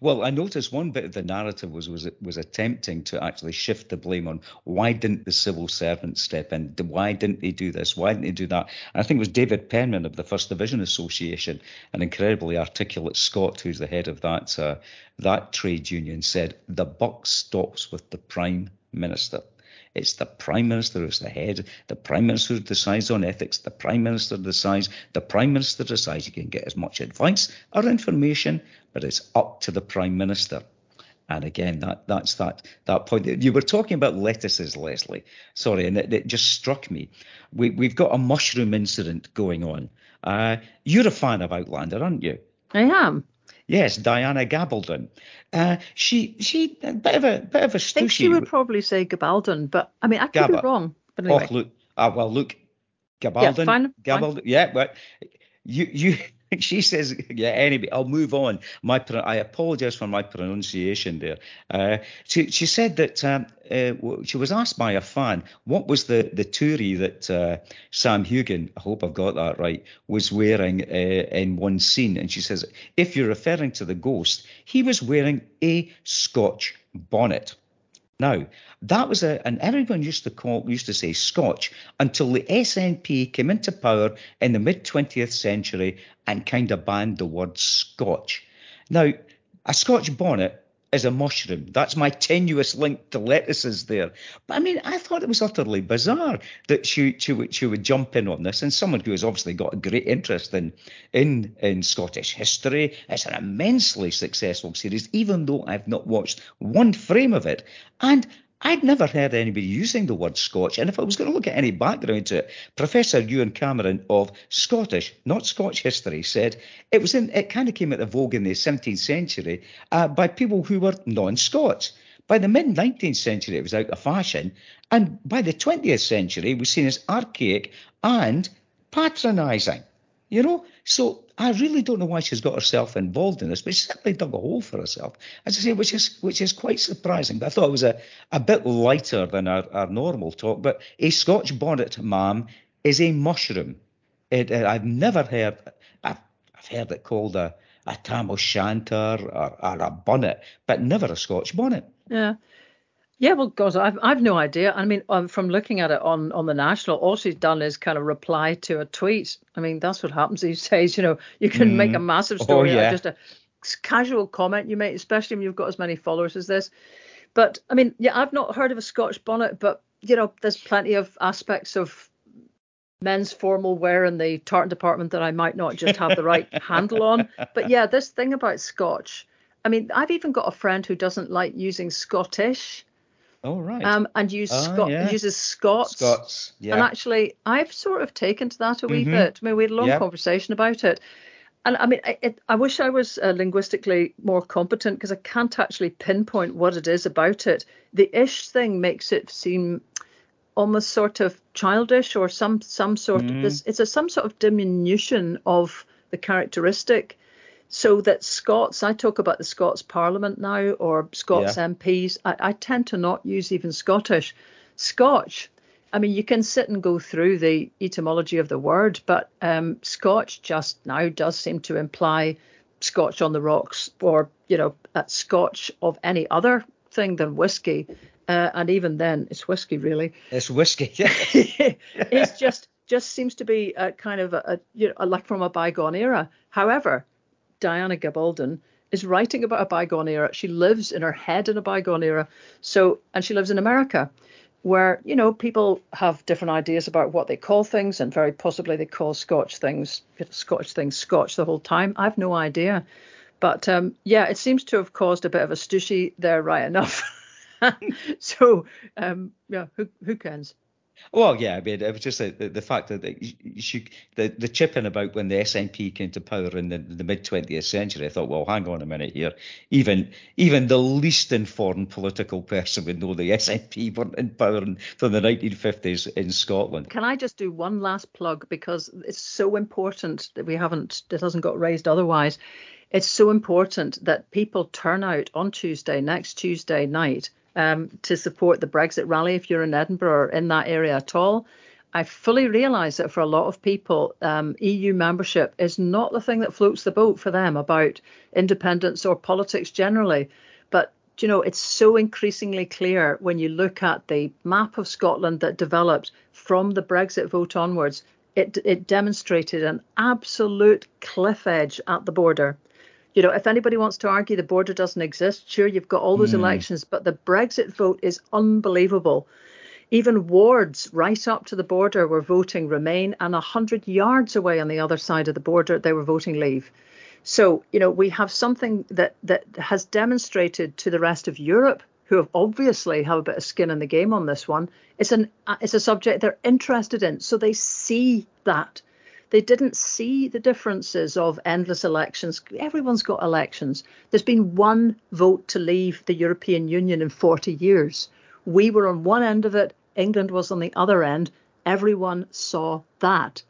Well, I noticed one bit of the narrative was was was attempting to actually shift the blame on why didn't the civil servants step in? Why didn't they do this? Why didn't they do that? And I think it was David Penman of the First Division Association, an incredibly articulate Scot who's the head of that uh, that trade union, said the buck stops with the prime minister. It's the Prime Minister who's the head. The Prime Minister decides on ethics. The Prime Minister decides. The Prime Minister decides you can get as much advice or information, but it's up to the Prime Minister. And again, that that's that that point. You were talking about lettuces, Lesley. Sorry, and it, it just struck me. We we've got a mushroom incident going on. Uh, you're a fan of Outlander, aren't you? I am. Yes, Diana Gabaldon. Uh, she she a bit of a bit of a I think she would probably say Gabaldon, but I mean I could Gabba. be wrong. But anyway. Oh, look, uh, well, look, Gabaldon. Yeah, fine, Gabaldon. Fine. Yeah, but you you *laughs* she says, yeah, anyway, I'll move on. My I apologize for my pronunciation there. Uh, she, she said that um, uh, she was asked by a fan what was the, the turi that uh, Sam Heughan, I hope I've got that right, was wearing uh, in one scene. And she says, if you're referring to the ghost, he was wearing a Scotch bonnet. Now, that was a, and everyone used to call, used to say Scotch until the SNP came into power in the mid 20th century and kind of banned the word Scotch. Now, a Scotch bonnet is a mushroom. That's my tenuous link to lettuces there. But I mean, I thought it was utterly bizarre that she she would, she would jump in on this. And someone who has obviously got a great interest in in in Scottish history. It's an immensely successful series, even though I've not watched one frame of it. And I'd never heard anybody using the word Scotch, and if I was going to look at any background to it, Professor Ewan Cameron of Scottish, not Scotch history, said it was in, it kind of came into vogue in the 17th century uh, by people who were non-Scots. By the mid 19th century, it was out of fashion, and by the 20th century, it was seen as archaic and patronising. You know, so I really don't know why she's got herself involved in this, but she certainly dug a hole for herself, as I say, which is which is quite surprising. But I thought it was a, a bit lighter than our, our normal talk. But a Scotch bonnet, ma'am, is a mushroom. It, uh, I've never heard. I've, I've heard it called a a tam o' shanter or, or a bonnet, but never a Scotch bonnet. Yeah. Yeah, well, God, I've I've no idea. I mean, um, from looking at it on on the national, all she's done is kind of reply to a tweet. I mean, that's what happens these *laughs* days. You know, you can mm. make a mm. massive oh, story oh, yeah. out of just a casual comment you make, especially when you've got as many followers as this. But I mean, yeah, I've not heard of a Scotch bonnet, but you know, there's plenty of aspects of men's formal wear in the tartan department that I might not just have the right *laughs* handle on. But yeah, this thing about Scotch. I mean, I've even got a friend who doesn't like using Scottish Oh right. Um, and use oh, Scot- yeah. uses Scots. Scots. Yeah. And actually, I've sort of taken to that a wee mm-hmm. bit. I mean, we had a long conversation about it. And I mean, I, it, I wish I was uh, linguistically more competent because I can't actually pinpoint what it is about it. The ish thing makes it seem almost sort of childish or some some sort mm. of this. It's a some sort of diminution of the characteristic so that Scots, I talk about the Scots Parliament now or Scots yeah. MPs, I, I, tend to not use even Scottish. Scotch, I mean, you can sit and go through the etymology of the word, but um, Scotch just now does seem to imply Scotch on the rocks or, you know, Scotch of any other thing than whiskey. Uh, and even then, it's whiskey, really. It's whiskey, yeah. *laughs* *laughs* it's just just seems to be a kind of a, a you know like from a bygone era. However, Diana Gabaldon is writing about a bygone era. She lives in her head in a bygone era. So, and she lives in America, where you know people have different ideas about what they call things, and very possibly they call Scotch things, Scotch things, Scotch the whole time. I've no idea, but um, yeah, it seems to have caused a bit of a stushy there, right enough. *laughs* so, um, yeah, who who cares? Well, yeah, I mean, it was just the, the, fact that she, the the chipping about when the SNP came to power in the, the mid 20th century. I thought, well, hang on a minute here. Even even the least informed political person would know the SNP weren't in power from the 1950s in Scotland. Can I just do one last plug because it's so important that we haven't it hasn't got raised otherwise. It's so important that people turn out on Tuesday, next Tuesday night, um, to support the Brexit rally if you're in Edinburgh or in that area at all. I fully realise that for a lot of people, um, EU membership is not the thing that floats the boat for them about independence or politics generally. But you know, it's so increasingly clear when you look at the map of Scotland that developed from the Brexit vote onwards. It, it demonstrated an absolute cliff edge at the border you know, if anybody wants to argue the border doesn't exist, sure, you've got all those mm. elections, but the Brexit vote is unbelievable. Even wards right up to the border were voting Remain, and 100 yards away on the other side of the border, they were voting Leave. So, you know, we have something that, that has demonstrated to the rest of Europe, who have obviously have a bit of skin in the game on this one. It's an it's a subject they're interested in, so they see that they didn't see the differences of endless elections. Everyone's got elections. There's been one vote to leave the European Union in 40 years. We were on one end of it, England was on the other end. Everyone saw that.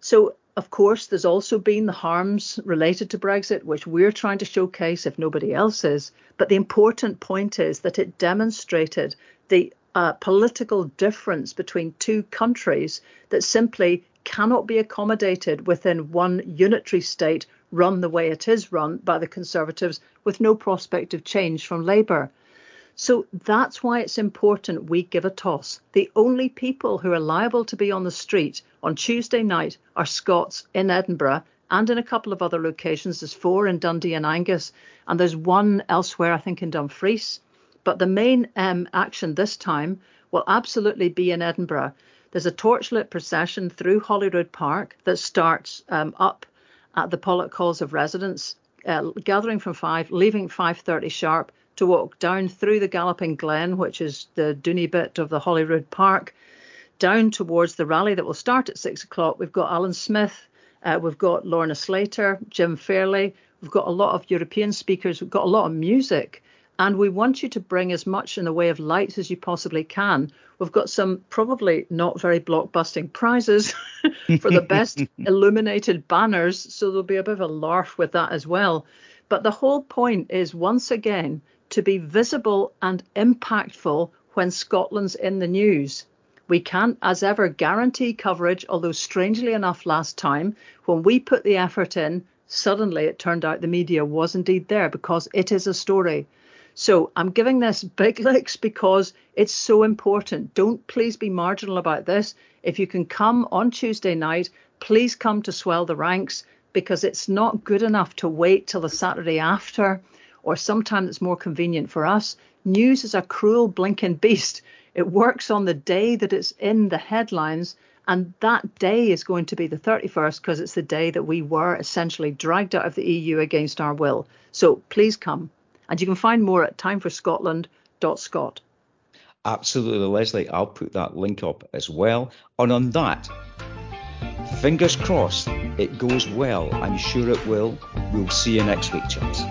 So, of course, there's also been the harms related to Brexit, which we're trying to showcase if nobody else is. But the important point is that it demonstrated the uh, political difference between two countries that simply cannot be accommodated within one unitary state run the way it is run by the Conservatives with no prospect of change from Labour. So that's why it's important we give a toss. The only people who are liable to be on the street on Tuesday night are Scots in Edinburgh and in a couple of other locations. There's four in Dundee and Angus, and there's one elsewhere, I think, in Dumfries. But the main um, action this time will absolutely be in Edinburgh. There's a torchlit procession through Holyrood Park that starts um, up at the Pollock Halls of Residence, uh, gathering from five, leaving 5:30 sharp to walk down through the Galloping Glen, which is the Dooney bit of the Holyrood Park, down towards the rally that will start at six o'clock. We've got Alyn Smith, uh, we've got Lorna Slater, Jim Fairlie, we've got a lot of European speakers, we've got a lot of music. And we want you to bring as much in the way of lights as you possibly can. We've got some probably not very blockbusting prizes *laughs* for the best *laughs* illuminated banners. So there'll be a bit of a laugh with that as well. But the whole point is once again to be visible and impactful when Scotland's in the news. We can't, as ever, guarantee coverage, although strangely enough, last time when we put the effort in, suddenly it turned out the media was indeed there because it is a story. So I'm giving this big *laughs* licks because it's so important. Don't please be marginal about this. If you can come on Tuesday night, please come to swell the ranks because it's not good enough to wait till the Saturday after or sometime that's more convenient for us. News is a cruel blinking beast. It works on the day that it's in the headlines, and that day is going to be the 31st because it's the day that we were essentially dragged out of the EU against our will. So please come. And you can find more at timeforscotland.scot. Absolutely, Lesley. I'll put that link up as well. And on that, fingers crossed it goes well. I'm sure it will. We'll see you next week, chaps.